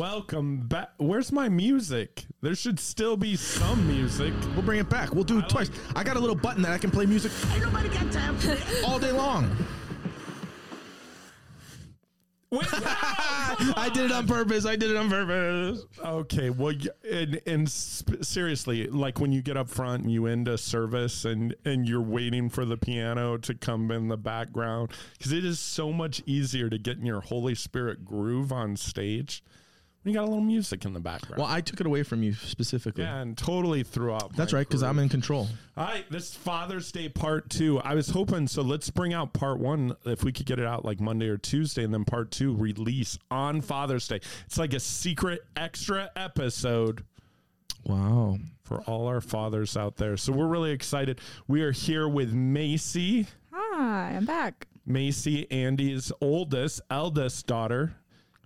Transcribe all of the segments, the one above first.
Welcome back. Where's my music? There should still be some music. We'll bring it back. We'll do it twice. I got a little button that I can play music. Ain't nobody got time for it all day long. Wait, I did it on purpose. I did it on purpose. okay, well, y- and and sp- seriously, like when you get up front and you end a service and and you're waiting for the piano to come in the background because it is so much easier to get in your Holy Spirit groove on stage when you got a little music in the background. Well, I took it away from you specifically. yeah, and totally threw up. That's right, because. I'm in control. All right, this Father's Day part two. I was hoping so. Let's bring out part one if we could get it out like Monday or Tuesday, and then part two release on Father's Day. It's like a secret extra episode Wow. for all our fathers out there. So we're really excited. We are here with Macy. Hi, I'm back. Macy, Andy's oldest, eldest daughter,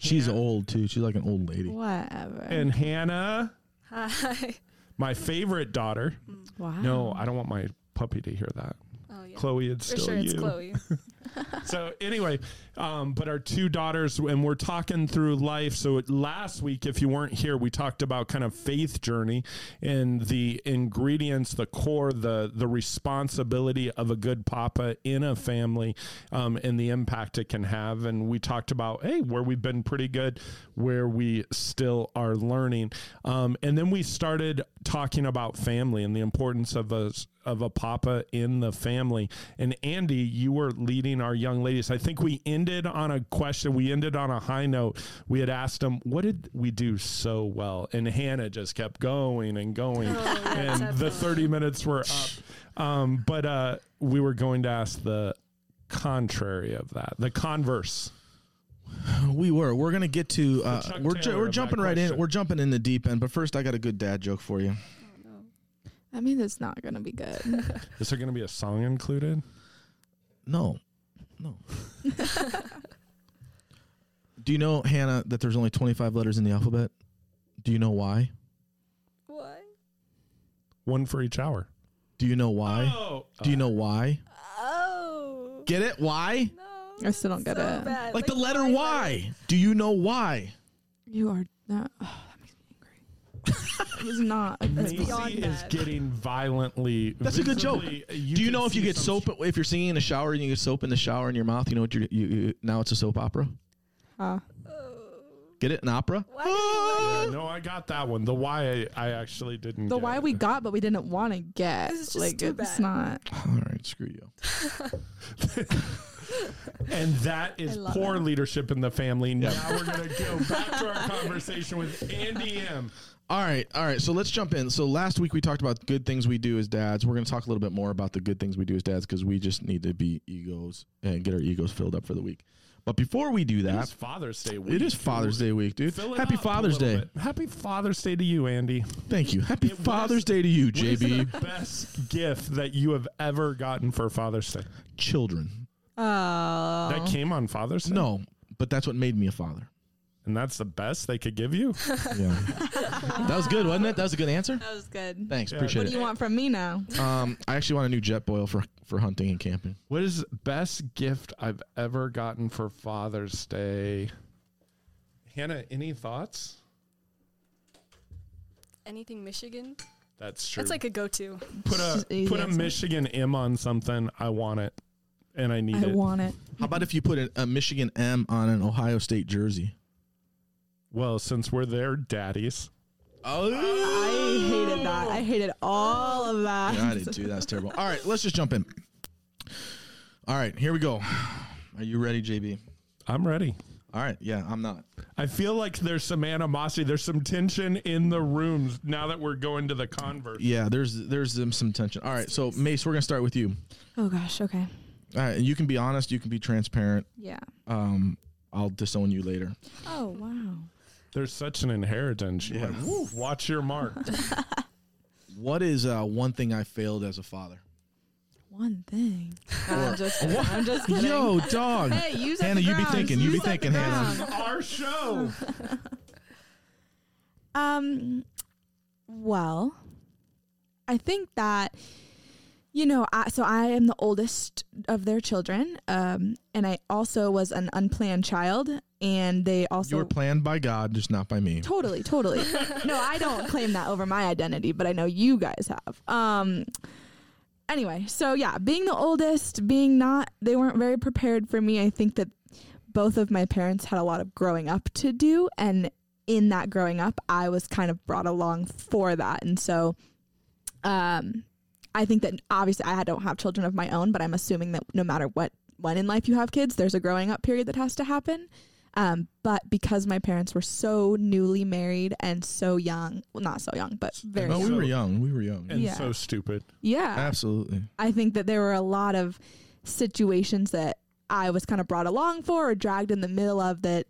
She's old too. She's like an old lady. Whatever. and Hannah, Hi. my favorite daughter. Mm. wow. No, I don't want my puppy to hear that. Oh yeah. Chloe, it's For still sure, you. it's Chloe. so anyway, um, but our two daughters, and we're talking through life. So last week, if you weren't here, we talked about kind of faith journey and the ingredients, the core, the the responsibility of a good papa in a family, um, and the impact it can have. And we talked about hey, where we've been pretty good, where we still are learning, um, and then we started talking about family and the importance of a of a papa in the family. And Andy, you were leading our young ladies. I think we ended on a question. We ended on a high note. We had asked them, "What did we do so well?" And Hannah just kept going and going, and the thirty minutes were up. Um, but uh, we were going to ask the contrary of that, the converse. We were. We're gonna get to. Uh, Chuck we're ju- we're jumping right in. We're jumping in the deep end. But first, I got a good dad joke for you. I mean, it's not gonna be good. Is there going to be a song included? No, no. Do you know Hannah that there's only 25 letters in the alphabet? Do you know why? what? One for each hour. Do you know why? Oh, Do you know why? Oh. Get it? Why? No. I still don't get so it. Bad. Like the letter why Y. Do you know why? You are not. Oh, that makes me angry. it was not. A good Macy beyond is bad. getting violently. That's a good joke. visibly- Do you can know if you see get some soap if you're singing in the shower and you get soap in the shower in your mouth? You know what you're, you, you now it's a soap opera. Huh. Get it? An opera? Why do you Yeah, no, I got that one. The why I, I actually didn't. The get why it. we got, but we didn't want to get. This is just like too it's bad. not. All right, screw you. and that is love poor it. leadership in the family. Now we're gonna go back to our conversation with Andy M. All right, all right. So let's jump in. So last week we talked about good things we do as dads. We're going to talk a little bit more about the good things we do as dads because we just need to be egos and get our egos filled up for the week. But before we do that, that, is Father's Day week. it is Father's Day week, dude. Fill it Happy up Father's little Day. bit. Happy Father's Day to you, Andy. Thank you. Happy It was- Father's Day to you, What is JB. the best gift that you have ever gotten for Father's Day? Children. Oh. That came on Father's Day. No, but that's what made me a father. and that's the best they could give you. Yeah. That was good, wasn't it? That was a good answer. That was good. Thanks, Yeah. appreciate What do you it. want from me now? Um, I actually want a new Jetboil for for hunting and camping. What is best gift I've ever gotten for Father's Day? Hannah, any thoughts? Anything Michigan? That's true. That's like a go-to. put a easy put a answer. Michigan M on something. I want it, and I need I it. want it. How about if you put a, a Michigan M on an Ohio State jersey? well, since we're their daddies, Oh, I hated that. I hated all of that. Yeah, I did too. That's terrible. All right, let's just jump in. All right, here we go. Are you ready, JB? I'm ready. All right, yeah, I'm not. I feel like there's some animosity. There's some tension in the rooms now that we're going to the convert. Yeah, there's there's um, some tension. All right, so Mace, we're gonna start with you. Oh gosh. Okay. All right, you can be honest, you can be transparent. Yeah. Um, I'll disown you later. Oh wow. There's such an inheritance. You're Yeah. like, "Woo, watch your mark. What is uh, one thing I failed as a father? One thing. I'm just kidding. I'm just kidding. Yo, dog. Hey, use Hannah, the you be grounds. thinking. You be Use the thinking, Hannah. grounds. our show. Um, well, I think that you know, I, so I am the oldest of their children, um, and I also was an unplanned child, and they also You were planned by God, just not by me. Totally, totally. no, I don't claim that over my identity, but I know you guys have. Um anyway, so yeah, being the oldest, being not they weren't very prepared for me. I think that both of my parents had a lot of growing up to do and in that growing up, I was kind of brought along for that. And so um I think that obviously I don't have children of my own, but I'm assuming that no matter what when in life you have kids, there's a growing up period that has to happen. Um, but because my parents were so newly married and so young, well, not so young, but very No, young. we were young. We were young. And Yeah. so stupid. yeah, Absolutely. I think that there were a lot of situations that I was kind of brought along for or dragged in the middle of that,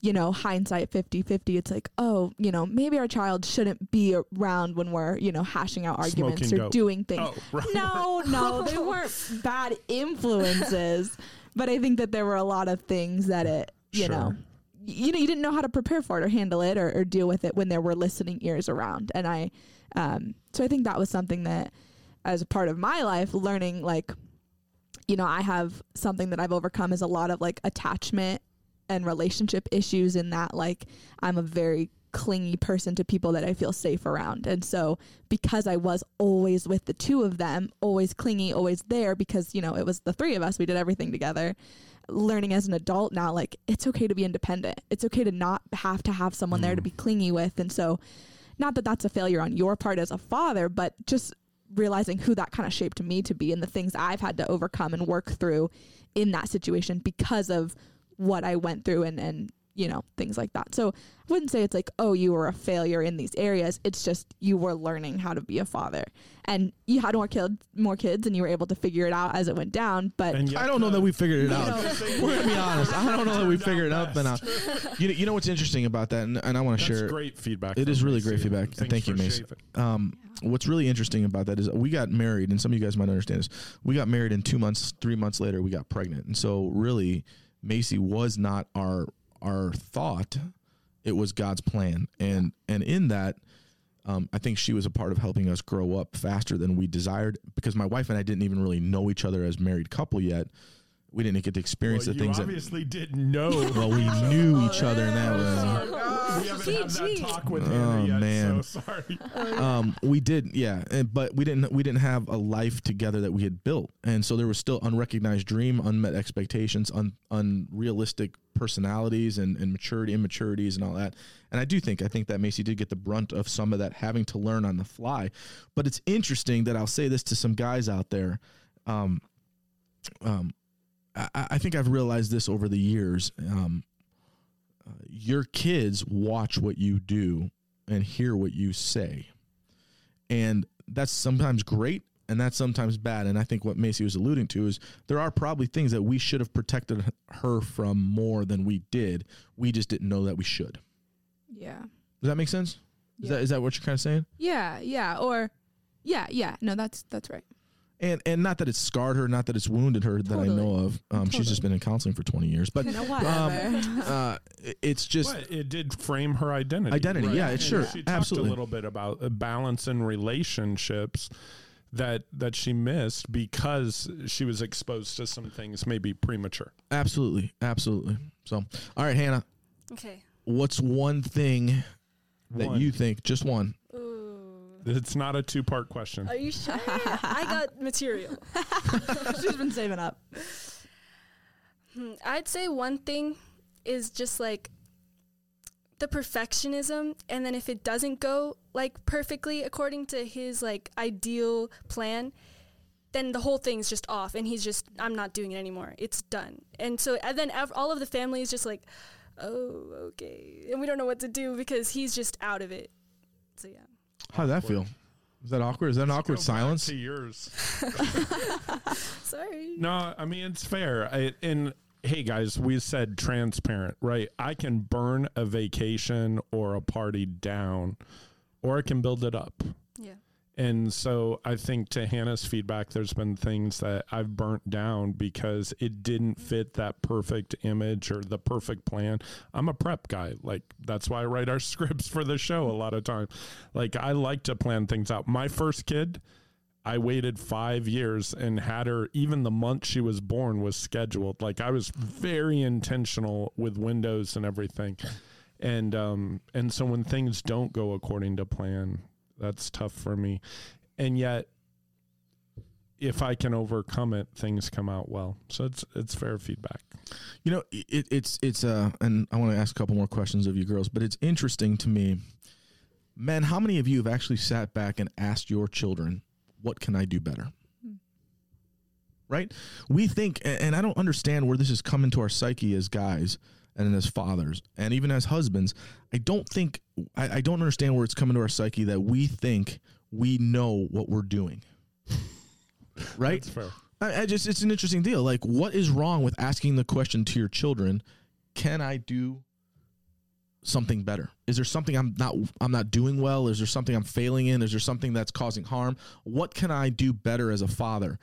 you know, hindsight 50 50. It's like, oh, you know, maybe our child shouldn't be around when we're, you know, hashing out arguments Smoking or dope. doing things. Oh, right. No, no, they weren't bad influences. But I think that there were a lot of things that it, you Sure. know, you know, you didn't know how to prepare for it or handle it or, or deal with it when there were listening ears around. And I, um, so I think that was something that, as a part of my life, learning like, you know, I have something that I've overcome is a lot of like attachment and relationship issues in that like I'm a very clingy person to people that I feel safe around. And so because I was always with the two of them, always clingy, always there because, you know, it was the three of us, we did everything together. Learning as an adult now like it's okay to be independent. It's okay to not have to have someone there to be mm. clingy with. And so not that that's a failure on your part as a father, but just realizing who that kind of shaped me to be and the things I've had to overcome and work through in that situation because of what I went through and and you know things like that. So I wouldn't say it's like oh you were a failure in these areas. It's just you were learning how to be a father and you had more kids more kids and you were able to figure it out as it went down. But And yet I don't know that we figured it out. We're gonna be honest. I don't know that we figured it out. But now, you know, you know what's interesting about that, and, and I want to share. great feedback. It is really Macy. great feedback. Thanks Thank you, for Mace. shaving. Um, what's really interesting about that is we got married, and some of you guys might understand this. We got married, and two months, three months later, we got pregnant, and so really, Macy was not our our thought; it was God's plan, and and in that. Um, I think she was a part of helping us grow up faster than we desired because my wife and I didn't even really know each other as married couple yet. We didn't get to experience Well, the you things that obviously didn't know. well we knew each other in that way. We haven't had that talk with Oh, Hannah yet. man. So sorry. um, we did, yeah, and- but we didn't. We didn't have a life together that we had built, and so there was still unrecognized dream, unmet expectations, un, unrealistic personalities, and, and maturity, immaturities, and all that. And I do think, I think that Macy did get the brunt of some of that, having to learn on the fly. But it's interesting that I'll say this to some guys out there. Um, um, I, I think I've realized this over the years. Um, uh, your kids watch what you do and hear what you say. And that's sometimes great and that's sometimes bad. And I think what Macy was alluding to is there are probably things that we should have protected her from more than we did. We just didn't know that we should. yeah. Does that make sense? Is Yeah. that is that what you're kind of saying? Yeah, yeah, or yeah, yeah. No, that's that's right. And and not that it's scarred her, not that it's wounded her that I know of. Um, She's just been in counseling for 20 years, but No, um, uh, it's just But it did frame her identity. Identity, yeah, it And sure, She talked absolutely. a little bit about a balance in relationships that that she missed because she was exposed to some things maybe premature. absolutely, absolutely. So, all right, Hannah, Okay. what's one thing that One. you think, just one, Ooh. It's not a two part question. Are you sure? I got material. She's been saving up. Hmm, I'd say one thing is just like the perfectionism and then if it doesn't go like perfectly according to his like ideal plan then the whole thing's just off and he's just I'm not doing it anymore. It's done. And so and then ev- all of the family is just like oh okay and we don't know what to do because he's just out of it. So yeah. How did that feel? Is that awkward? Is that an awkward Go back silence? To yours. Sorry. No, I mean it's fair. I, and hey, guys, we said transparent, right? I can burn a vacation or a party down, or I can build it up. And so I think to Hannah's feedback, there's been things that I've burnt down because it didn't fit that perfect image or the perfect plan. I'm a prep guy. Like that's why I write our scripts for the show a lot of time. Like I like to plan things out. My first kid, I waited five years and had her, even the month she was born was scheduled. Like I was very intentional with windows and everything. And, um, and so when things don't go according to plan, that's tough for me. And yet, if I can overcome it, things come out well. So it's, it's fair feedback. You know, it, it's it's uh, and I want to ask a couple more questions of you girls, but it's interesting to me, men. How many of you have actually sat back and asked your children, "What can I do better?" Right? We think, and I don't understand where this is coming to our psyche as guys and as fathers, and even as husbands. I don't think I, I don't understand where it's coming to our psyche that we think we know what we're doing. Right? That's fair. I, I just it's an interesting deal. Like, what is wrong with asking the question to your children? Can I do something better? Is there something I'm not I'm not doing well? Is there something I'm failing in? Is there something that's causing harm? What can I do better as a father?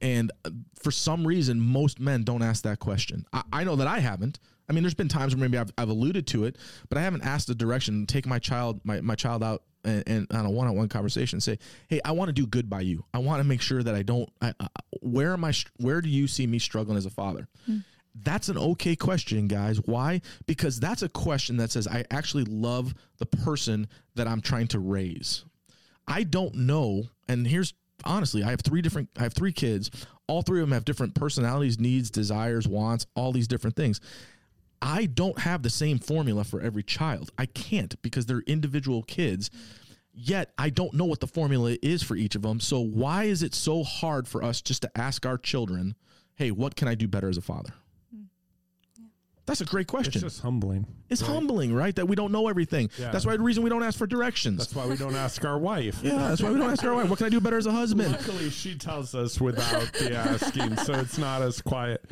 And uh, for some reason, most men don't ask that question. I, I know that I haven't. I mean, there's been times where maybe I've, I've alluded to it, but I haven't asked the direction. Take my child, my, my child out and, and on a one-on-one conversation. and Say, hey, I want to do good by you. I want to make sure that I don't. I, I, where am I? Where do you see me struggling as a father? Hmm. That's an okay question, guys. Why? Because that's a question that says I actually love the person that I'm trying to raise. I don't know, and here's honestly, I have three different I have three kids. All three of them have different personalities, needs, desires, wants, all these different things. I don't have the same formula for every child. I can't because they're individual kids. Yet I don't know what the formula is for each of them. So why is it so hard for us just to ask our children, "Hey, what can I do better as a father?" That's a great It's question. just humbling. It's humbling, right? That we don't know everything. Yeah. That's why the reason we don't ask for directions. That's why we don't ask our wife. yeah, that's why we don't ask our wife, "What can I do better as a husband?" Luckily, she tells us without the asking, so it's not as quiet.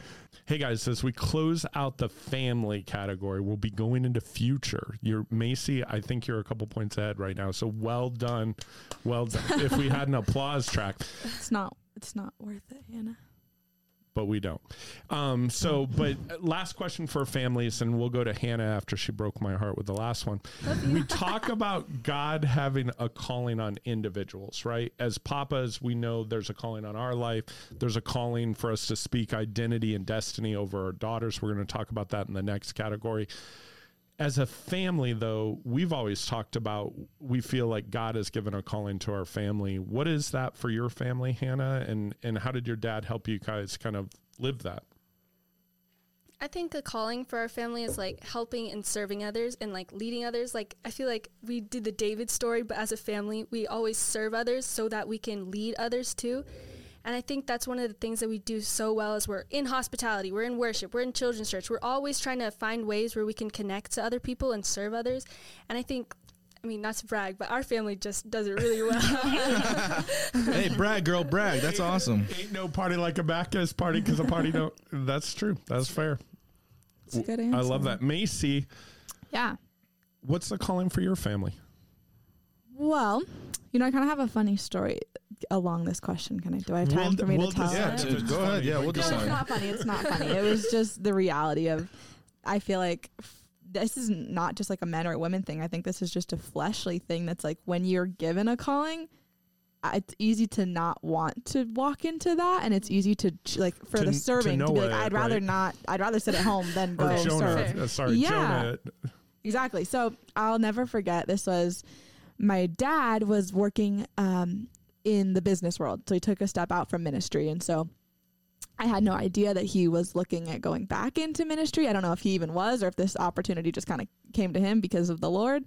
Hey guys, as we close out the family category, we'll be going into future. You're Macy. I think you're a couple points ahead right now. So well done, well done. if we had an applause track, It's not. It's not worth it, Hannah. But we don't. Um, so, but last question for families, and we'll go to Hannah after she broke my heart with the last one. We talk about God having a calling on individuals, right? As papas, we know there's a calling on our life. There's a calling for us to speak identity and destiny over our daughters. We're going to talk about that in the next category. As a family, though, we've always talked about we feel like God has given a calling to our family. What is that for your family, Hannah? And and how did your dad help you guys kind of live that? I think a calling for our family is like helping and serving others and like leading others. Like I feel like we did the David story, but as a family, we always serve others so that we can lead others too. And I think that's one of the things that we do so well is we're in hospitality, we're in worship, we're in children's church. We're always trying to find ways where we can connect to other people and serve others. And I think I mean, not to brag, but our family just does it really well. hey, brag, girl, brag. That's awesome. Ain't no party like a Bacchus party because a party don't. That's true. That's fair. It's a good I love that. Macy, Yeah. what's the calling for your family? Well, you know, I kind of have a funny story along this question. Can I? Do I have time We'll- for me we'll to tell decide it? if go ahead. Yeah, we'll go No, decide. it's not funny. It's not funny. It was just the reality of. I feel like this is not just like a men or a women thing. I think this is just a fleshly thing. That's like when you're given a calling, uh, it's easy to not want to walk into that, and it's easy to like for To- the serving to, know be like, it, I'd rather right? not. I'd rather sit at home than go Jonah. serve. uh, sorry, Yeah. Jonah. Exactly. So I'll never forget. This was my dad was working um, in the business world, so he took a step out from ministry, and so I had no idea that he was looking at going back into ministry. I don't know if he even was, or if this opportunity just kind of came to him because of the Lord.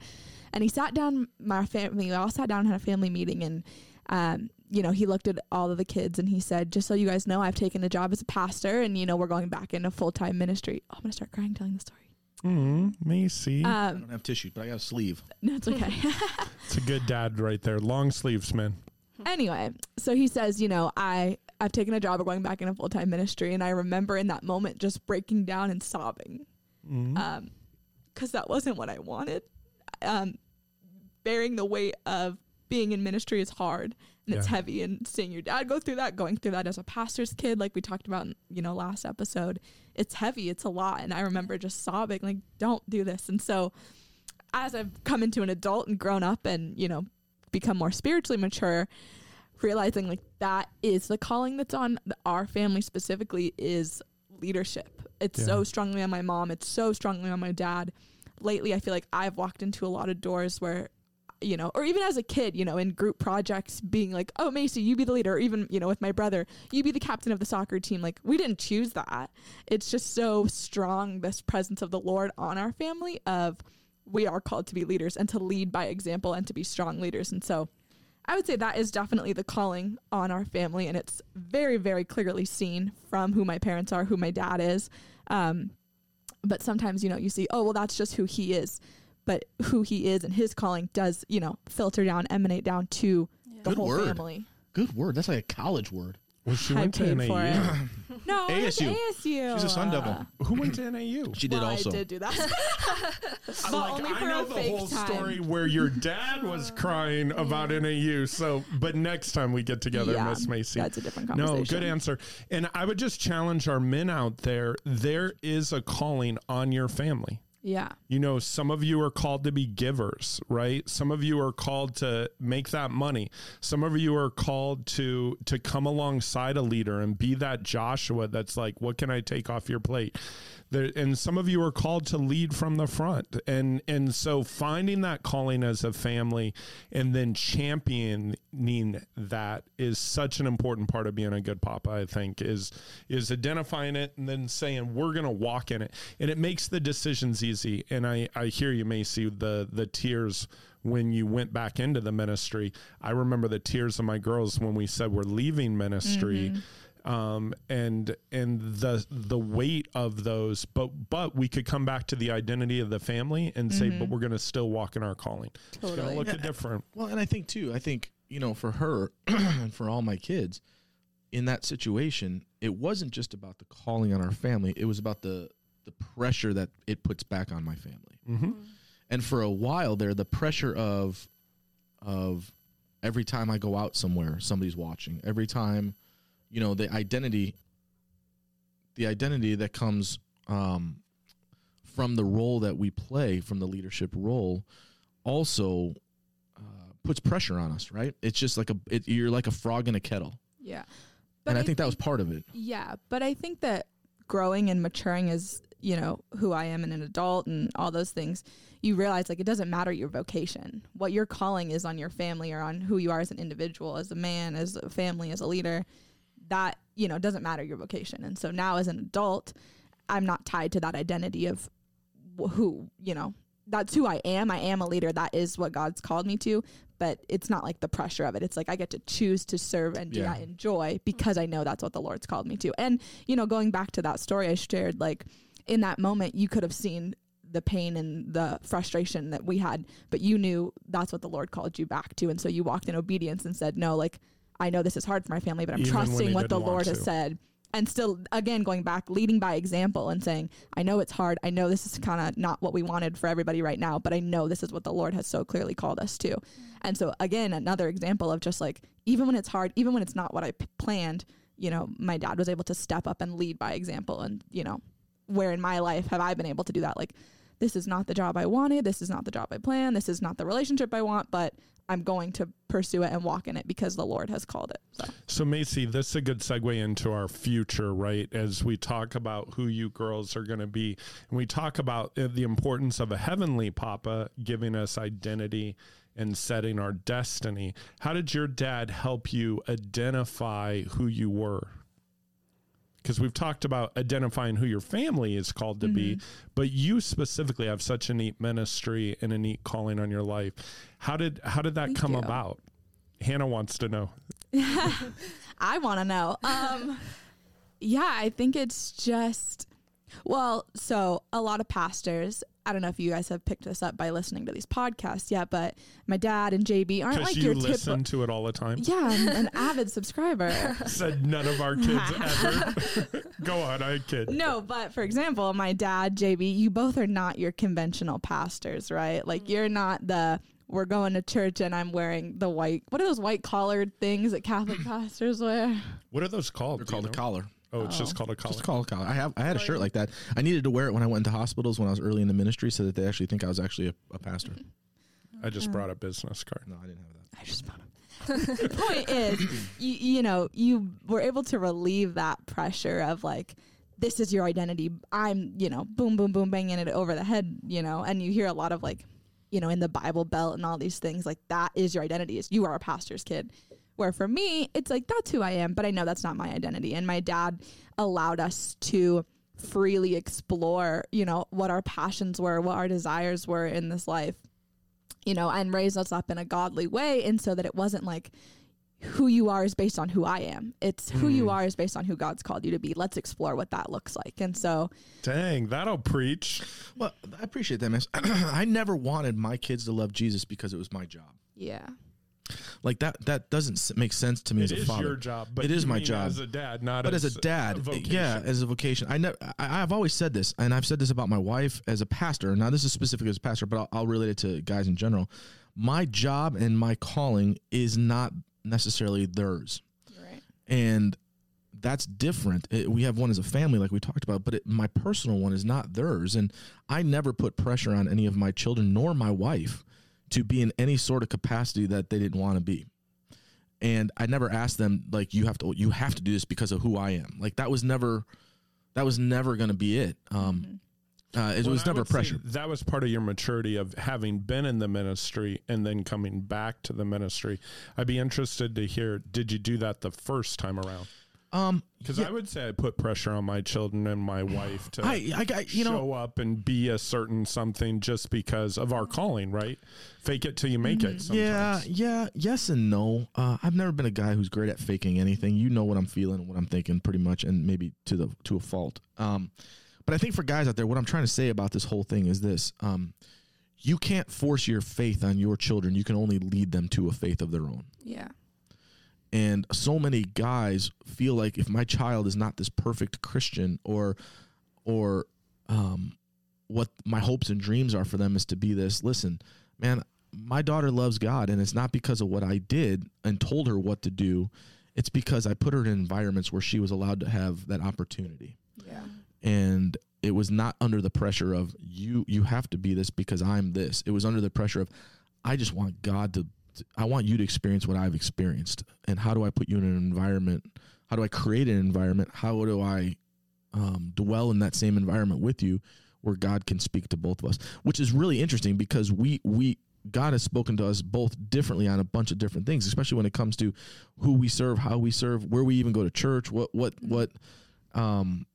And he sat down. My family, we all sat down and had a family meeting, and um, you know, he looked at all of the kids and he said, "Just so you guys know, I've taken a job as a pastor, and you know, we're going back into full time ministry." Oh, I'm gonna start crying telling the story. Mm, Macy. I Um, don't have tissues, but I got a sleeve. no, it's okay. it's a good dad right there. Long sleeves, man. Anyway, so he says, you know, I I've taken a job of going back into full time ministry, and I remember in that moment just breaking down and sobbing, Mm. um, because that wasn't what I wanted. Um, bearing the weight of being in ministry is hard and it's heavy, and seeing your dad go through that, going through that as a pastor's kid, like we talked about, in, you know, last episode, it's heavy, it's a lot, and I remember just sobbing, like, don't do this, and so as I've come into an adult and grown up, and you know, become more spiritually mature realizing like that is the calling that's on the, our family specifically is leadership. It's Yeah. so strongly on my mom. It's so strongly on my dad. Lately, I feel like I've walked into a lot of doors where, you know, or even as a kid, you know, in group projects, being like, "Oh, Macy, you be the leader," or even you know, with my brother, you be the captain of the soccer team. Like we didn't choose that. It's just so strong this presence of the Lord on our family of we are called to be leaders and to lead by example and to be strong leaders. And so I would say that is definitely the calling on our family. And it's very, very clearly seen from who my parents are, who my dad is. Um, but sometimes, you know, you see, oh, well, that's just who he is. But who he is and his calling does, you know, filter down, emanate down to the Good whole word. family. Good word. That's like a college word. Well, she I went to paid for NAU. it. No, I went to ASU. ASU. She's a Sun Devil. Who went to NAU? She did well, also. I did do that. but Like, only I know a the fake whole time. story where your dad was crying about NAU. So, but next time we get together, Yeah, Miss Macy. That's a different conversation. No, conversation. good answer. And I would just challenge our men out there. There is a calling on your family. Yeah. You know, some of you are called to be givers, right? Some of you are called to make that money. Some of you are called to to come alongside a leader and be that Joshua that's like, what can I take off your plate? There, and some of you are called to lead from the front. And and so finding that calling as a family and then championing that is such an important part of being a good papa, I think, is is identifying it and then saying we're gonna walk in it. And it makes the decisions easy. And I, I hear you, Macy, the the tears when you went back into the ministry. I remember the tears of my girls when we said we're leaving ministry um, and and the the weight of those. But but we could come back to the identity of the family and say, but we're going to still walk in our calling. It's going to Totally. look different. Well, and I think too, I think, you know, for her and for all my kids in that situation, it wasn't just about the calling on our family, it was about the the pressure that it puts back on my family. hmm And for a while there, the pressure of of every time I go out somewhere, somebody's watching. Every time, you know, the identity the identity that comes um, from the role that we play, from the leadership role, also uh, puts pressure on us, right? It's just like a it, you're like a frog in a kettle, Yeah. and I think that was part of it. Yeah, but I think that growing and maturing as you know who I am and an adult and all those things, you realize like it doesn't matter your vocation. What your calling is on your family or on who you are as an individual, as a man, as a family, as a leader. That you know doesn't matter your vocation. And so now as an adult, I'm not tied to that identity of who you know. That's who I am. I am a leader. That is what God's called me to. But it's not like the pressure of it. It's like I get to choose to serve and do Yeah. that in joy because I know that's what the Lord's called me to. And you know, going back to that story I shared, like in that moment, you could have seen the pain and the frustration that we had, but you knew that's what the Lord called you back to. And so you walked in obedience and said, No, like, I know this is hard for my family, but I'm Even trusting what the Lord has to. said. And still, again, going back, leading by example and saying, I know it's hard. I know this is kind of not what we wanted for everybody right now, but I know this is what the Lord has so clearly called us to. And so, again, another example of just like, even when it's hard, even when it's not what I p- planned, you know, my dad was able to step up and lead by example. And, you know, where in my life have I been able to do that? Like, this is not the job I wanted. This is not the job I planned. This is not the relationship I want, but I'm going to pursue it and walk in it because the Lord has called it. So, So, Macy, this is a good segue into our future, right? As we talk about who you girls are going to be, and we talk about uh, the importance of a heavenly papa giving us identity and setting our destiny. How did your dad help you identify who you were? Because we've talked about identifying who your family is called to be, but you specifically have such a neat ministry and a neat calling on your life. How did how did that Thank come you. about? Hannah wants to know. I want to know. Um, yeah, I think it's just, well, so a lot of pastors, I don't know if you guys have picked this up by listening to these podcasts yet, but my dad and JB aren't like you your listen typical. to it all the time. Yeah, I'm an avid subscriber. Said none of our kids ever. Go on, I kid. No, but for example, my dad, JB, you both are not your conventional pastors, right? Like mm. you're not the we're going to church and I'm wearing the white what are those white collared things that Catholic pastors wear? What are those called? They're Do you called a know? collar. Oh, it's just Oh. called a collar. Just call a collar. I have I had a shirt like that. I needed to wear it when I went into hospitals when I was early in the ministry, so that they actually think I was actually a, a pastor. Mm-hmm. I just brought a business card. No, I didn't have that. I just found the point is, you, you know, you were able to relieve that pressure of like, this is your identity. I'm, you know, boom, boom, boom, banging it over the head, you know, and you hear a lot of like, you know, in the Bible Belt and all these things, like that is your identity. Is you are a pastor's kid. Where for me, it's like that's who I am, but I know that's not my identity. And my dad allowed us to freely explore, you know, what our passions were, what our desires were in this life, you know, and raised us up in a godly way. And so that it wasn't like who you are is based on who I am. It's who you hmm. are is based on who God's called you to be. Let's explore what that looks like. And so, Dang, that'll preach. Well, I appreciate that, man. I never wanted my kids to love Jesus because it was my job. yeah. Like that. That doesn't make sense to me It as a is father. your job, but It is you my mean job. as a dad, not but as, as a dad, vocation. yeah, as a vocation. I never. I, have always said this, and I've said this about my wife as a pastor. Now, this is specific as a pastor, but I'll, I'll relate it to guys in general. My job and my calling is not necessarily theirs, Right. and that's different. It- we have one as a family, like we talked about, but it, my personal one is not theirs, and I never put pressure on any of my children nor my wife to be in any sort of capacity that they didn't want to be and I never asked them like you have to you have to do this because of who I am. Like that was never that was never going to be it. Um uh, it Well, was never pressure. That was part of your maturity of having been in the ministry and then coming back to the ministry. I'd be interested to hear did you do that the first time around? Um Because Yeah. I would say I put pressure on my children and my wife to I I got you show know up and be a certain something just because of our calling, right? Fake it till you make it. Sometimes. yeah yeah yes and no. Uh, I've never been a guy who's great at faking anything. You know what I'm feeling, what I'm thinking, pretty much, and maybe to the to a fault. Um, but I think for guys out there, what I'm trying to say about this whole thing is this: um, you can't force your faith on your children. You can only lead them to a faith of their own. Yeah. And so many guys feel like if my child is not this perfect christian or or um what my hopes and dreams are for them is to be this listen man my daughter loves god and it's not because of what i did and told her what to do. It's because i put her in environments where she was allowed to have that opportunity. Yeah. and it was not under the pressure of you you have to be this because i'm this. It was under the pressure of i just want god to i want you to experience what i've experienced and how do i put you in an environment how do i create an environment how do i um, dwell in that same environment with you where god can speak to both of us which is really interesting because we we god has spoken to us both differently on a bunch of different things especially when it comes to who we serve how we serve where we even go to church what what what um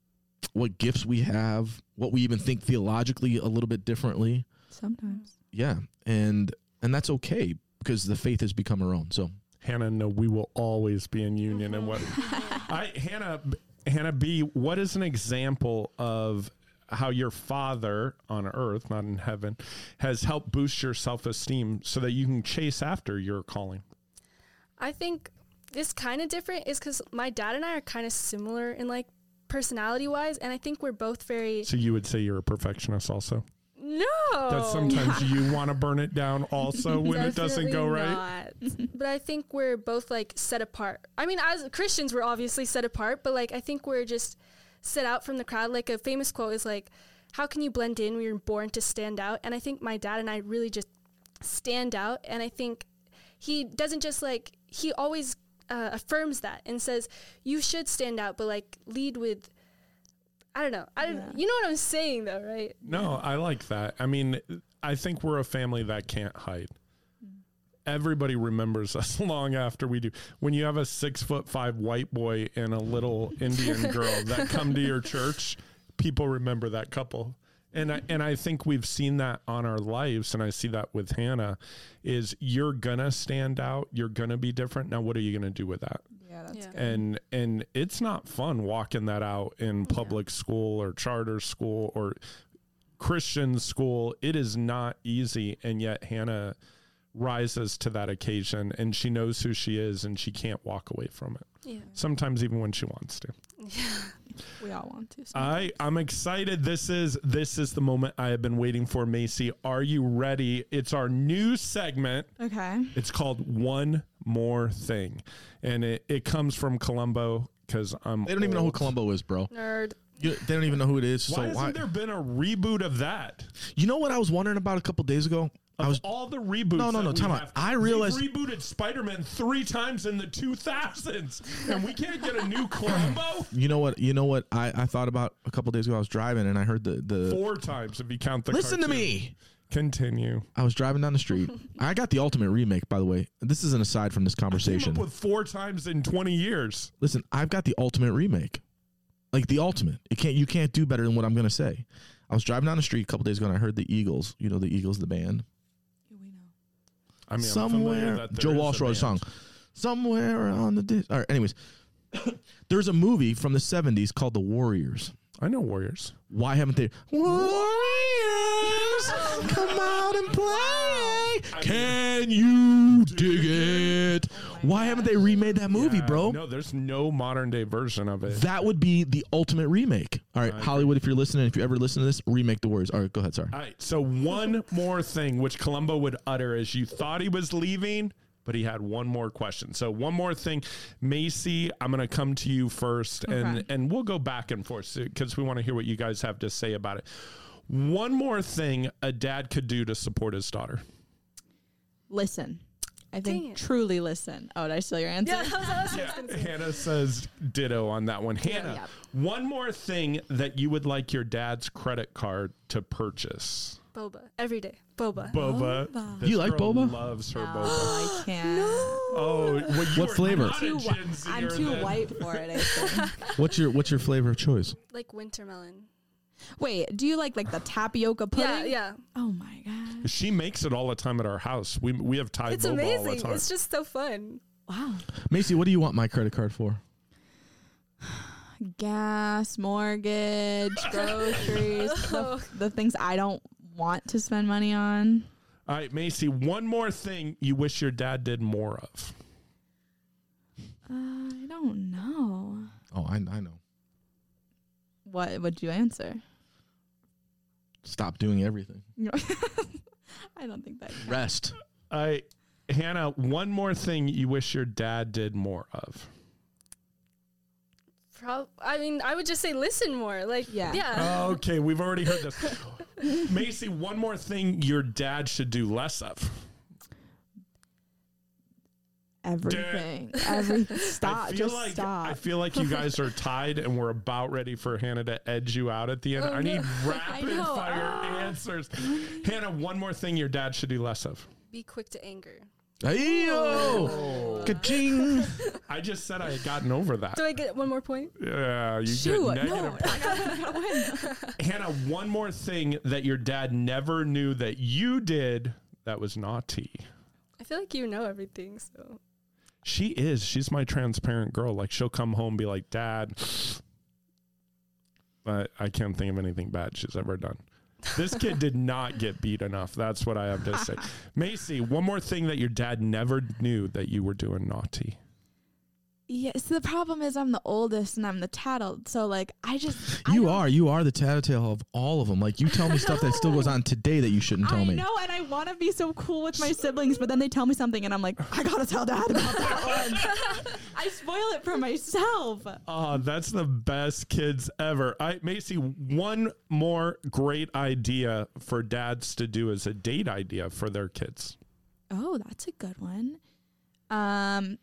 what gifts we have, what we even think theologically a little bit differently. Sometimes. Yeah, and and that's okay because the faith has become our own. So Hannah, no, we will always be in union. And what mm-hmm. I Hannah Hannah B, what is an example of how your father on earth, not in heaven, has helped boost your self esteem so that you can chase after your calling? I think it's kind of different is because my dad and I are kind of similar in like personality wise, and I think we're both very So you would say you're a perfectionist also? No. That sometimes you want to burn it down also when it doesn't go right? not. but I think we're both like set apart. I mean, as Christians, we're obviously set apart, but like I think we're just set out from the crowd. Like a famous quote is like, "How can you blend in when you're born to stand out?" And I think my dad and I really just stand out, and I think he doesn't just like he always uh, affirms that and says you should stand out, but like lead with. I don't know. I don't. Yeah. You know what I'm saying, though, right? No, I like that. I mean, I think we're a family that can't hide. Everybody remembers us long after we do. When you have a six foot five white boy and a little Indian girl that come to your church, people remember that couple. And I, and I think we've seen that on our lives, and I see that with Hannah. Is you're gonna stand out, you're gonna be different. Now, what are you gonna do with that? Yeah, that's Yeah. good. and and it's not fun walking that out in public school or charter school or christian school it is not easy and yet hannah rises to that occasion and she knows who she is and she can't walk away from it Yeah. sometimes even when she wants to Yeah. we all want to. so. i i'm excited this is this is the moment i have been waiting for macy are you ready it's our new segment okay. It's called One More Thing. And it, it comes from Columbo because I'm. they don't even know who old. Columbo is, bro. Nerd. You, they don't even know who it is. Why so hasn't why? there been a reboot of that? You know what I was wondering about a couple days ago? Of I was all the reboots. No, no, no, time out. I they've realized- rebooted Spider-Man three times in the 2000s, and we can't get a new Columbo You know what? You know what? I, I thought about a couple days ago. I was driving and I heard the the. four times if you count the. Listen to me. Continue. I was driving down the street. I got the ultimate remake, by the way. This is an aside from this conversation. up with four times in 20 years. Listen, I've got the ultimate remake, like the ultimate. It can't you can't do better than what I'm gonna say. I was driving down the street a couple days ago and I heard the Eagles. You know the Eagles, the band. I mean, Somewhere, that Joe Walsh wrote a song. Somewhere on the. Di- All right. Anyways, there's a movie from the '70s called The Warriors. I know Warriors. Why haven't they? Warriors, come out and play. Can you dig it? Why haven't they remade that movie, Yeah, bro? No, there's no modern day version of it. That would be the ultimate remake. All right, Hollywood, if you're listening, if you ever listen to this, remake The Warriors. All right, go ahead. Sorry. All right. So one more thing which Columbo would utter as you thought he was leaving, but he had one more question. So one more thing, Macy, I'm going to come to you first, and Okay. and we'll go back and forth because we want to hear what you guys have to say about it. One more thing a dad could do to support his daughter. Listen. I think truly listen. Oh, did I steal your answer? Yeah, that was what I was Yeah. Hannah says ditto on that one. Hannah, Yep. one more thing that you would like your dad's credit card to purchase. Boba every day. Boba. Boba. Boba. This You like girl boba? Loves her No, boba. I can't. Oh, well, you What are flavor? not Too, whi- Gen I'm too then. white for it. I think. What's your What's your flavor of choice? like winter melon. Wait, do you like like the tapioca pudding? Yeah, yeah. Oh my god! She makes it all the time at our house. We we have Thai It's boba all the amazing. time. It's just so fun. Wow. Macy, what do you want my credit card for? Gas, mortgage, groceries, the, the things I don't want to spend money on. all right, Macy. One more thing you wish your dad did more of. Uh, I don't know. Oh, I, I know. What would you answer? Stop doing everything. I don't think that. Rest. I, Hannah. One more thing you wish your dad did more of. Prob- I mean, I would just say listen more. Like, Yeah. yeah. Oh, okay, we've already heard this. Macy, one more thing your dad should do less of. Everything. Every Stop. I feel Just like stop. I feel like you guys are tied, and we're about ready for Hannah to edge you out at the end. Oh, I need rapid know. fire Ah. answers. Hannah, one more thing your dad should do less of. Be quick to anger. Ayo! Ka-ching! I just said I had gotten over that. Do I get one more point? Yeah, you Shoot, get negative. I gotta, I gotta win. Hannah, one more thing that your dad never knew that you did that was naughty. I feel like you know everything. So She is. She's my transparent girl. Like she'll come home and be like, "Dad, but I can't think of anything bad she's ever done." This kid did not get beat enough. That's what I have to say. Macy, one more thing that your dad never knew that you were doing naughty. Yes. the problem is I'm the oldest and I'm the tattled. So like I just I You don't- are. You are the tattletale of all of them. Like you tell me stuff that still goes on today that you shouldn't tell I me. know, and I want to be so cool with my siblings, but then they tell me something, and I'm like, I gotta tell dad about that one. I spoil it for myself. Oh, that's the best kids ever. I Macy, one more great idea for dads to do as a date idea for their kids. Oh, that's a good one. Um,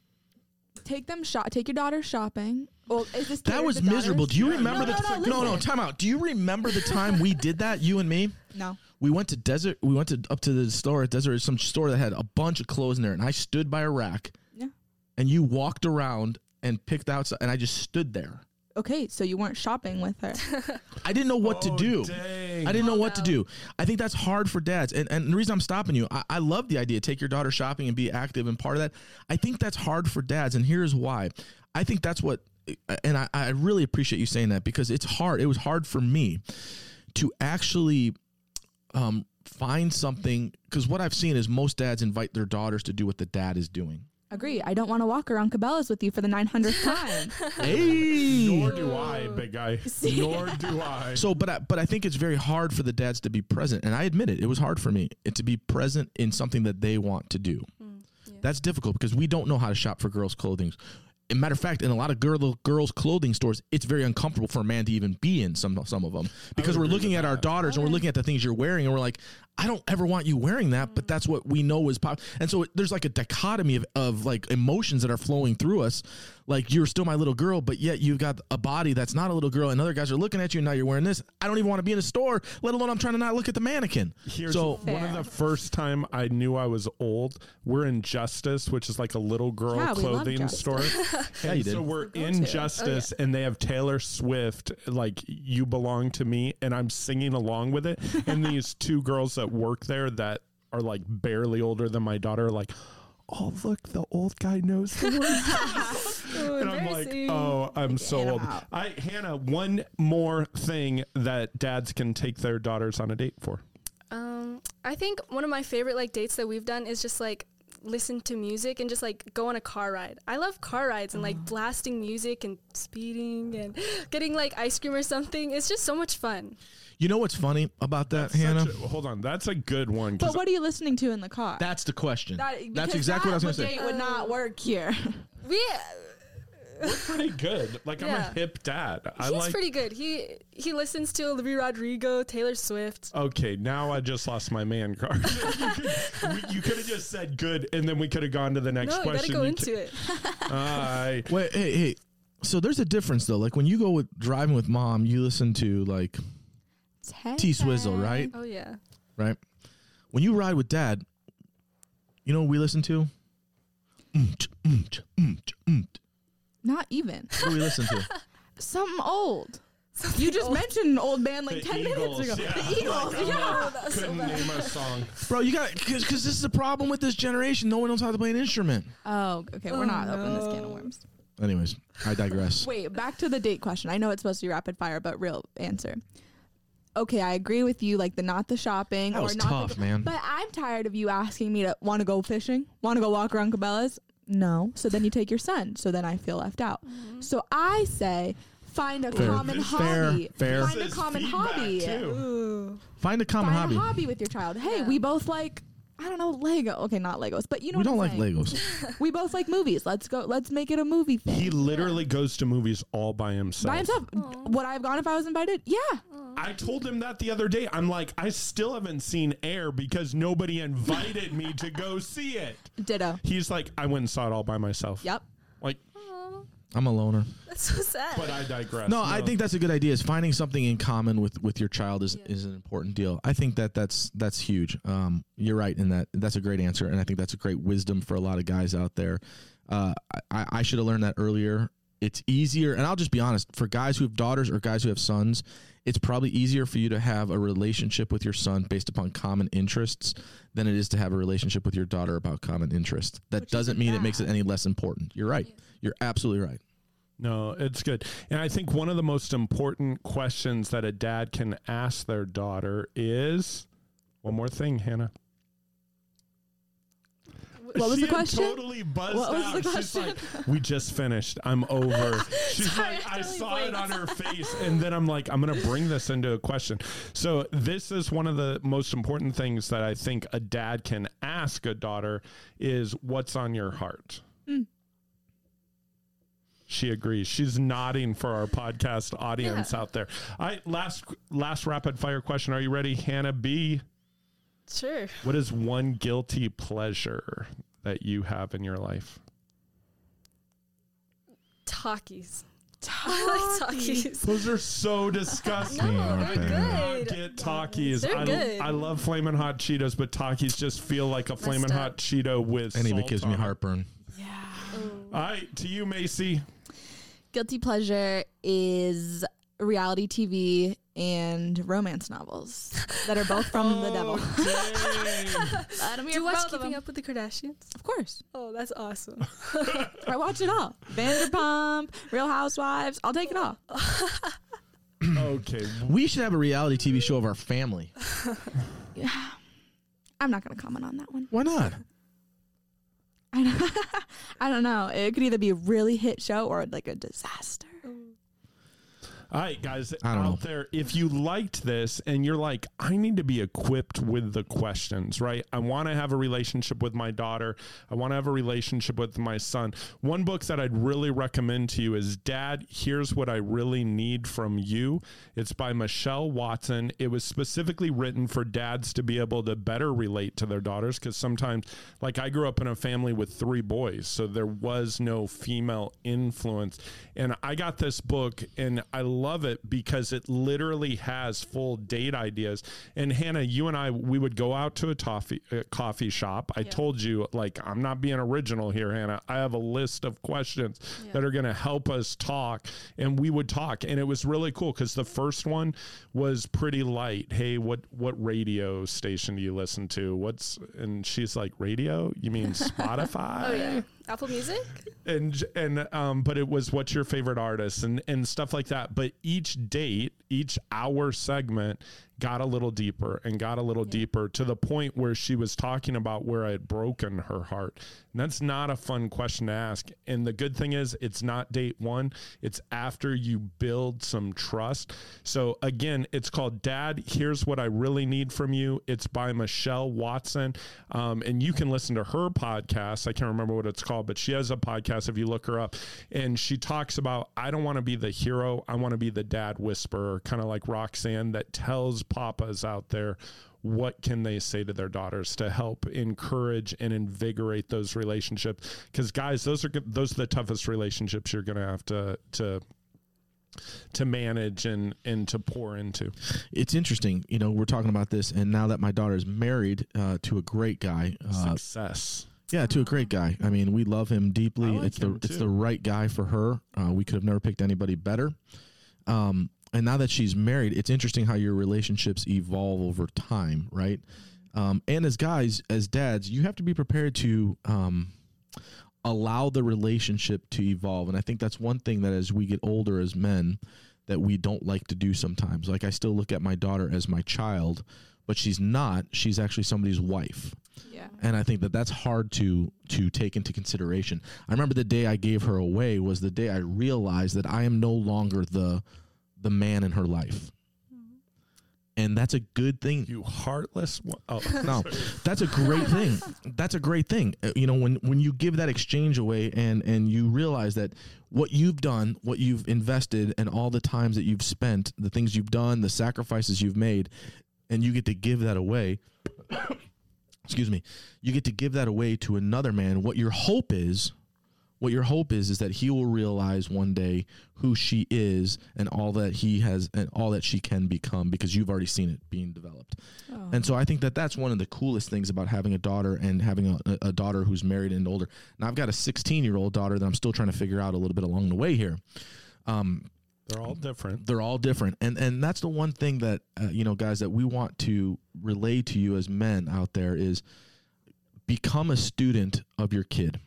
take them shop. Take your daughter shopping. Well, is this That was miserable. Do you remember no, the no, no, no, no, time out. Do you remember the time we did that, you and me? No. We went to desert we went to up to the store at desert some store that had a bunch of clothes in there and I stood by a rack Yeah. and you walked around and picked out some, and I just stood there. Okay, so you weren't shopping with her. I didn't know what to Oh, do. dang. I didn't know what to do. I think that's hard for dads. And, and the reason I'm stopping you, I, I love the idea take your daughter shopping and be active and part of that. I think that's hard for dads. And here's why. I think that's what, and I, I really appreciate you saying that because it's hard. It was hard for me to actually um, find something. Because what I've seen is most dads invite their daughters to do what the dad is doing. Agree. I don't want to walk around Cabela's with you for the 900th time. hey. Nor do I, big guy. Nor do I. So, but I, but I think it's very hard for the dads to be present, and I admit it. It was hard for me it, to be present in something that they want to do. Mm, That's difficult because we don't know how to shop for girls' clothing. As a matter of fact, in a lot of girl, girls' clothing stores, it's very uncomfortable for a man to even be in some some of them because we're looking with at our that. daughters and we're oh, looking at the things you're wearing, and we're like, I don't ever want you wearing that, but that's what we know is pop. And so it, there's like a dichotomy of, of like emotions that are flowing through us. Like you're still my little girl, but yet you've got a body that's not a little girl, and other guys are looking at you, and now you're wearing this. I don't even want to be in a store, let alone I'm trying to not look at the mannequin. Here's so one of the first time I knew I was old. We're in Justice, which is like a little girl Yeah, clothing Justice. store. Yeah, And you did. So we're go in to. Justice, oh, and they have Taylor Swift, like "You Belong to Me," and I'm singing along with it. and these two girls that work there that are like barely older than my daughter, are like. Oh look, the old guy knows the words. Oh, and I'm like, oh, I'm so Hannah old. out. I Hannah, one more thing that dads can take their daughters on a date for. Um, I think one of my favorite like dates that we've done is just like listen to music and just like go on a car ride. I love car rides and like blasting music and speeding and getting like ice cream or something. It's just so much fun. You know what's funny about that, Such Hannah? a- hold on, that's a good one. 'cause But what are you listening to in the car? That's the question. That- that's because exactly what I was that going to say. date would not uh, work here. We uh, pretty good. Like I'm Yeah. a hip dad. I he's like. pretty good. He he listens to Olivia Rodrigo, Taylor Swift. okay, now I just lost my man card. you could have just said good, and then we could have gone to the next No, you gotta question. go You into it. ca- I Wait, hey, hey. So there's a difference though. Like when you go with driving with mom, you listen to like T Swizzle, right? Oh yeah. Right. When you ride with dad, you know what we listen to? Mm-ch, mm-ch, mm-ch, mm-ch. Not even. What do we listen to? Something old. You just mentioned an old band like The 10 Eagles, minutes ago. yeah. The Eagles, Like, yeah. couldn't name a song. Bro, you got because this is a problem with this generation. No one knows how to play an instrument. Oh, okay. We're Oh, not opening this can of worms. Anyways, I digress. Wait, back to the date question. I know it's supposed to be rapid fire, but real answer. Okay, I agree with you. Like the not the shopping That or was not tough, the, man. But I'm tired of you asking me to want to go fishing, want to go walk around Cabela's. No. So then you take your son. So then I feel left out. Mm-hmm. So I say find a Fair. common Fair. hobby. Fair. Find a This is common feedback, hobby. too. Ooh. Find a common Find hobby. a hobby with your child. Hey, Yeah. we both like I don't know Lego. Okay, not Legos, but you know we what don't I'm like saying. Legos. We both like movies. Let's go. Let's make it a movie thing. He literally goes to movies all by himself. by himself. Would I have gone if I was invited? Yeah. I told him that the other day. I'm like, I still haven't seen Air because nobody invited me to go see it. Ditto. He's like, I went and saw it all by myself. Yep. Like, Aw, I'm a loner. that's so sad. but I digress. No, I think that's a good idea. Is finding something in common with with your child is Yeah. is an important deal. I think that that's that's huge. Um, you're right in that. That's a great answer, and I think that's a great wisdom for a lot of guys out there. Uh, I, I should have learned that earlier. It's easier, and I'll just be honest. For guys who have daughters or guys who have sons, it's probably easier for you to have a relationship with your son based upon common interests than it is to have a relationship with your daughter about common interests. That Which doesn't isn't mean it makes it any less important. You're right. You're absolutely right. No, it's good. And I think one of the most important questions that a dad can ask their daughter is one more thing, Hannah. What was the question? Totally buzzed What was out. the She's question? like, "We just finished. I'm over." She's Sorry, like, I "I totally saw it blanked." on her face," and then I'm like, "I'm gonna bring this into a question." So this is one of the most important things that I think a dad can ask a daughter is, "What's on your heart?" Mm. She agrees. She's nodding for our podcast audience out there. I last last rapid fire question. Are you ready, Hannah B? sure. What is one guilty pleasure that you have in your life? Takis. I like Takis. Those are so disgusting. No, they're they? good. Get Takis. They're I, good. I love flaming hot Cheetos, but Takis just feel like a flaming Messed hot. Cheeto with. And even salt gives me heartburn. Yeah. All right, to you, Macy. Guilty pleasure is reality TV and romance novels that are both from the devil. Oh, dang. Do you watch both Keeping. Up with the Kardashians? Of course. Oh, that's awesome. I watch it all. Vanderpump, Real Housewives. I'll take it all. okay. We should have a reality TV show of our family. Yeah. I'm not going to comment on that one. Why not? I don't, I don't know. It could either be a really hit show or like a disaster. All right, guys out know. there, if you liked this and you're like, I need to be equipped with the questions, right? I want to have a relationship with my daughter. I want to have a relationship with my son. One book that I'd really recommend to you is Dad, Here's What I Really Need from You. It's by Michelle Watson. It was specifically written for dads to be able to better relate to their daughters because sometimes, like, I grew up in a family with three boys, so there was no female influence. And I got this book and I love it because it literally has full date ideas. And Hannah, you and I, we would go out to a toffee, uh, coffee shop. I told you, like, I'm not being original here, Hannah. I have a list of questions Yeah. that are going to help us talk. And we would talk. And it was really cool because the first one was pretty light. Hey, what, what radio station do you listen to? What's, and she's like, radio? You mean Spotify? Oh yeah, Apple Music. and and um but it was what's your favorite artist? and and stuff like that. But each date each hour segment got a little deeper and got a little deeper to the point where she was talking about where I had broken her heart. And that's not a fun question to ask. And the good thing is it's not date 1 it's after you build some trust. So again it's called dad here's what I really need from you. It's by Michelle Watson. Um, and you can listen to her podcast. I can't remember what it's called but she has a podcast if you look her up and she talks about I don't want to be the hero I want to be the dad whisperer kind of like Roxanne that tells papas out there what can they say to their daughters to help encourage and invigorate those relationships because guys those are those are the toughest relationships you're going to have to to to manage and and to pour into It's interesting. You know, we're talking about this, and now that my daughter is married uh, to a great guy, uh, success yeah, to a great guy. I mean, we love him deeply. Like it's the him, it's the right guy for her. Uh, we could have never picked anybody better. Um, and now that she's married, it's interesting how your relationships evolve over time, right? Um, and as guys, as dads, you have to be prepared to um, allow the relationship to evolve. And I think that's one thing that as we get older as men, that we don't like to do sometimes. Like I still look at my daughter as my child, but she's not. She's actually somebody's wife Yeah. and I think that that's hard to to take into consideration. I remember the day I gave her away was the day I realized that I am no longer the the man in her life, and that's a good thing. you heartless one. oh No, that's a great thing. That's a great thing. Uh, You know, when when you give that exchange away and and you realize that what you've done, what you've invested, and all the times that you've spent, the things you've done, the sacrifices you've made, and you get to give that away. Excuse me. You get to give that away to another man. What your hope is, what your hope is, is that he will realize one day who she is and all that he has and all that she can become because you've already seen it being developed. Oh. And so I think that that's one of the coolest things about having a daughter and having a, a daughter who's married and older. Now I've got a 16 year old daughter that I'm still trying to figure out a little bit along the way here. Um, they're all different they're all different, and and that's the one thing that uh, you know, guys, that we want to relay to you as men out there is become a student of your kid.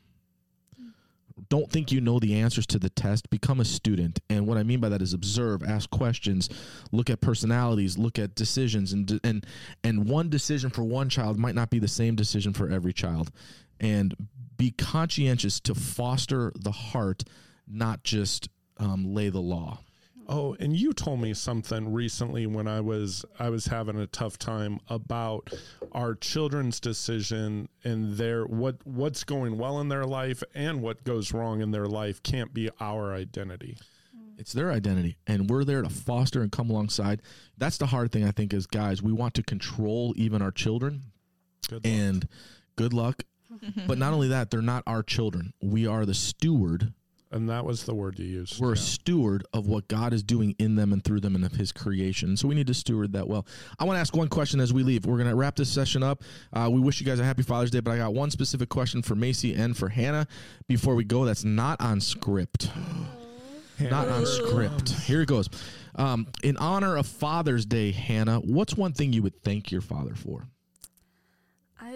Don't think you know the answers to the test. Become a student. And what I mean by that is observe, ask questions, look at personalities, look at decisions and and and one decision for one child might not be the same decision for every child. And be conscientious to foster the heart, not just um, lay the law. Oh, and you told me something recently when I was I was having a tough time about our children's decision and their what what's going well in their life and what goes wrong in their life can't be our identity. It's their identity, and we're there to foster and come alongside. That's the hard thing, I think, is guys. We want to control even our children, Good luck. and good luck. but not only that, they're not our children. We are the steward. And that was the word you used. We're a steward of what God is doing in them and through them and of His creation. So we need to steward that well. I want to ask one question as we leave. We're going to wrap this session up. Uh, we wish you guys a happy Father's Day, but I got one specific question for Macy and for Hannah before we go. That's not on script. not on script. Here it goes. Um, in honor of Father's Day, Hannah, what's one thing you would thank your father for?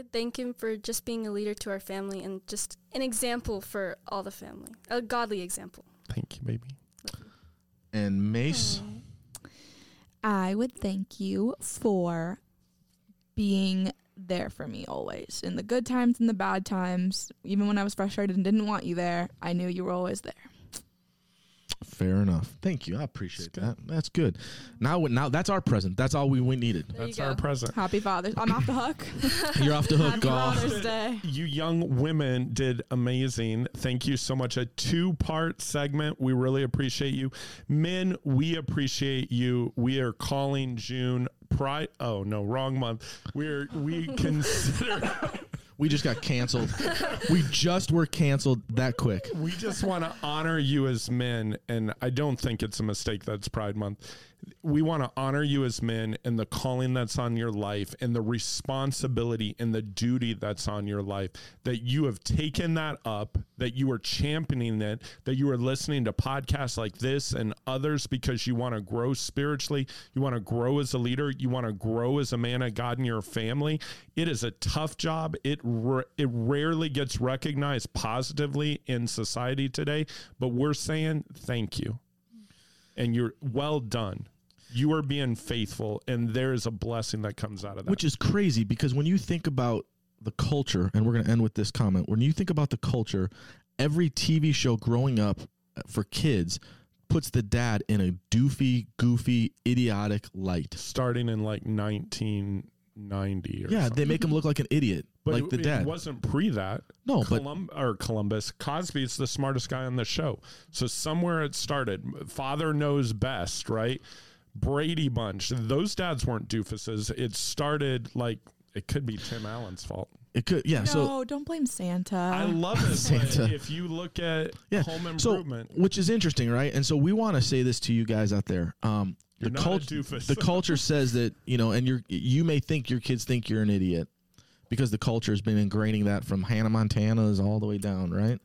I thank him for just being a leader to our family and just an example for all the family, a godly example. Thank you, baby. And Mace, I would thank you for being there for me always in the good times and the bad times. Even when I was frustrated and didn't want you there, I knew you were always there. Fair enough. Thank you. I appreciate that. That's good. Now, now that's our present. That's all we, we needed. There That's our go. present. Happy Father's. I'm off the hook. You're off the hook, Happy golf. Father's Day. You young women did amazing. Thank you so much. A two part segment. We really appreciate you. Men, we appreciate you. We are calling June Pride. Oh, no, wrong month. We're, we consider, We just got canceled. we just were canceled that quick. we just want to honor you as men. And I don't think it's a mistake that it's Pride Month. We want to honor you as men and the calling that's on your life and the responsibility and the duty that's on your life that you have taken that up, that you are championing it, that you are listening to podcasts like this and others because you want to grow spiritually, you want to grow as a leader, you want to grow as a man of God in your family. It is a tough job. It it rarely gets recognized positively in society today, but we're saying thank you and you're well done. You are being faithful, and there is a blessing that comes out of that. Which is crazy because when you think about the culture, and we're going to end with this comment, when you think about the culture, every TV show growing up for kids puts the dad in a doofy, goofy, idiotic light. starting in like 1990 or Yeah, something. they make him look like an idiot, but like it, the dad. it wasn't pre that. No, but or Columbus Cosby's the smartest guy on the show. So somewhere it started. Father knows best, right? Brady Bunch. Those dads weren't doofuses. It started like it could be Tim Allen's fault. It could, yeah. No, So don't blame Santa. I love it. Santa. If you look at yeah, home so improvement, which is interesting, right? And so we want to say this to you guys out there. Um, You're the not a culture, doofus. the culture says that you know, and you're you may think your kids think you're an idiot because the culture has been ingraining that from Hannah Montana's all the way down, right?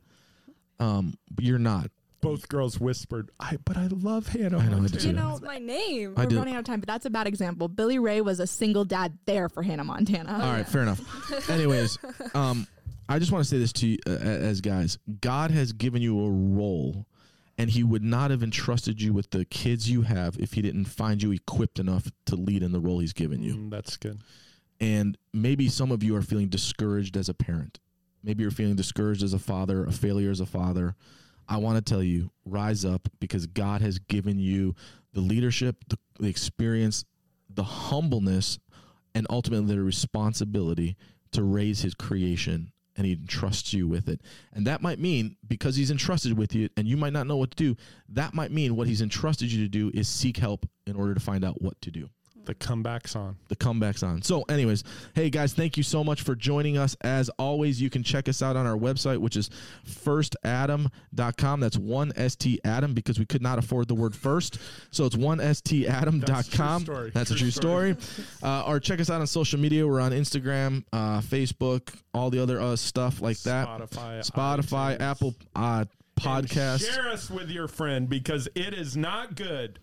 Um, but you're not. Both girls whispered, "I but I love Hannah." I know, I Montana." do. you know, my name. I we're do. running out of time, but that's a bad example. Billy Ray was a single dad there for Hannah Montana. All right, fair enough. Anyways, um, I just want to say this to you uh, as guys. God has given you a role, and He would not have entrusted you with the kids you have if He didn't find you equipped enough to lead in the role He's given you. Mm, that's good. And maybe some of you are feeling discouraged as a parent. Maybe you're feeling discouraged as a father, a failure as a father. I want to tell you, rise up because God has given you the leadership, the, the experience, the humbleness, and ultimately the responsibility to raise his creation and he entrusts you with it. And that might mean because he's entrusted with you and you might not know what to do, that might mean what he's entrusted you to do is seek help in order to find out what to do The comeback's on. the comebacks on. So, anyways, hey guys, thank you so much for joining us. As always, you can check us out on our website, which is firstadam.com. That's one ST Adam because we could not afford the word first. So it's one. That's a true story. That's a True true story. Uh, or check us out on social media. We're on Instagram, uh, Facebook, all the other uh, stuff like that. Spotify, Spotify, iTunes. Apple uh, And podcast. Share us with your friend because it is not good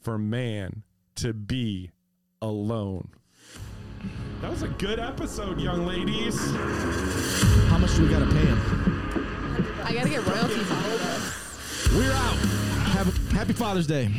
for man to be alone. That was a good episode, young ladies. How much do we got to pay him? I gotta get royalties on this. We're out. Have a, happy Father's Day.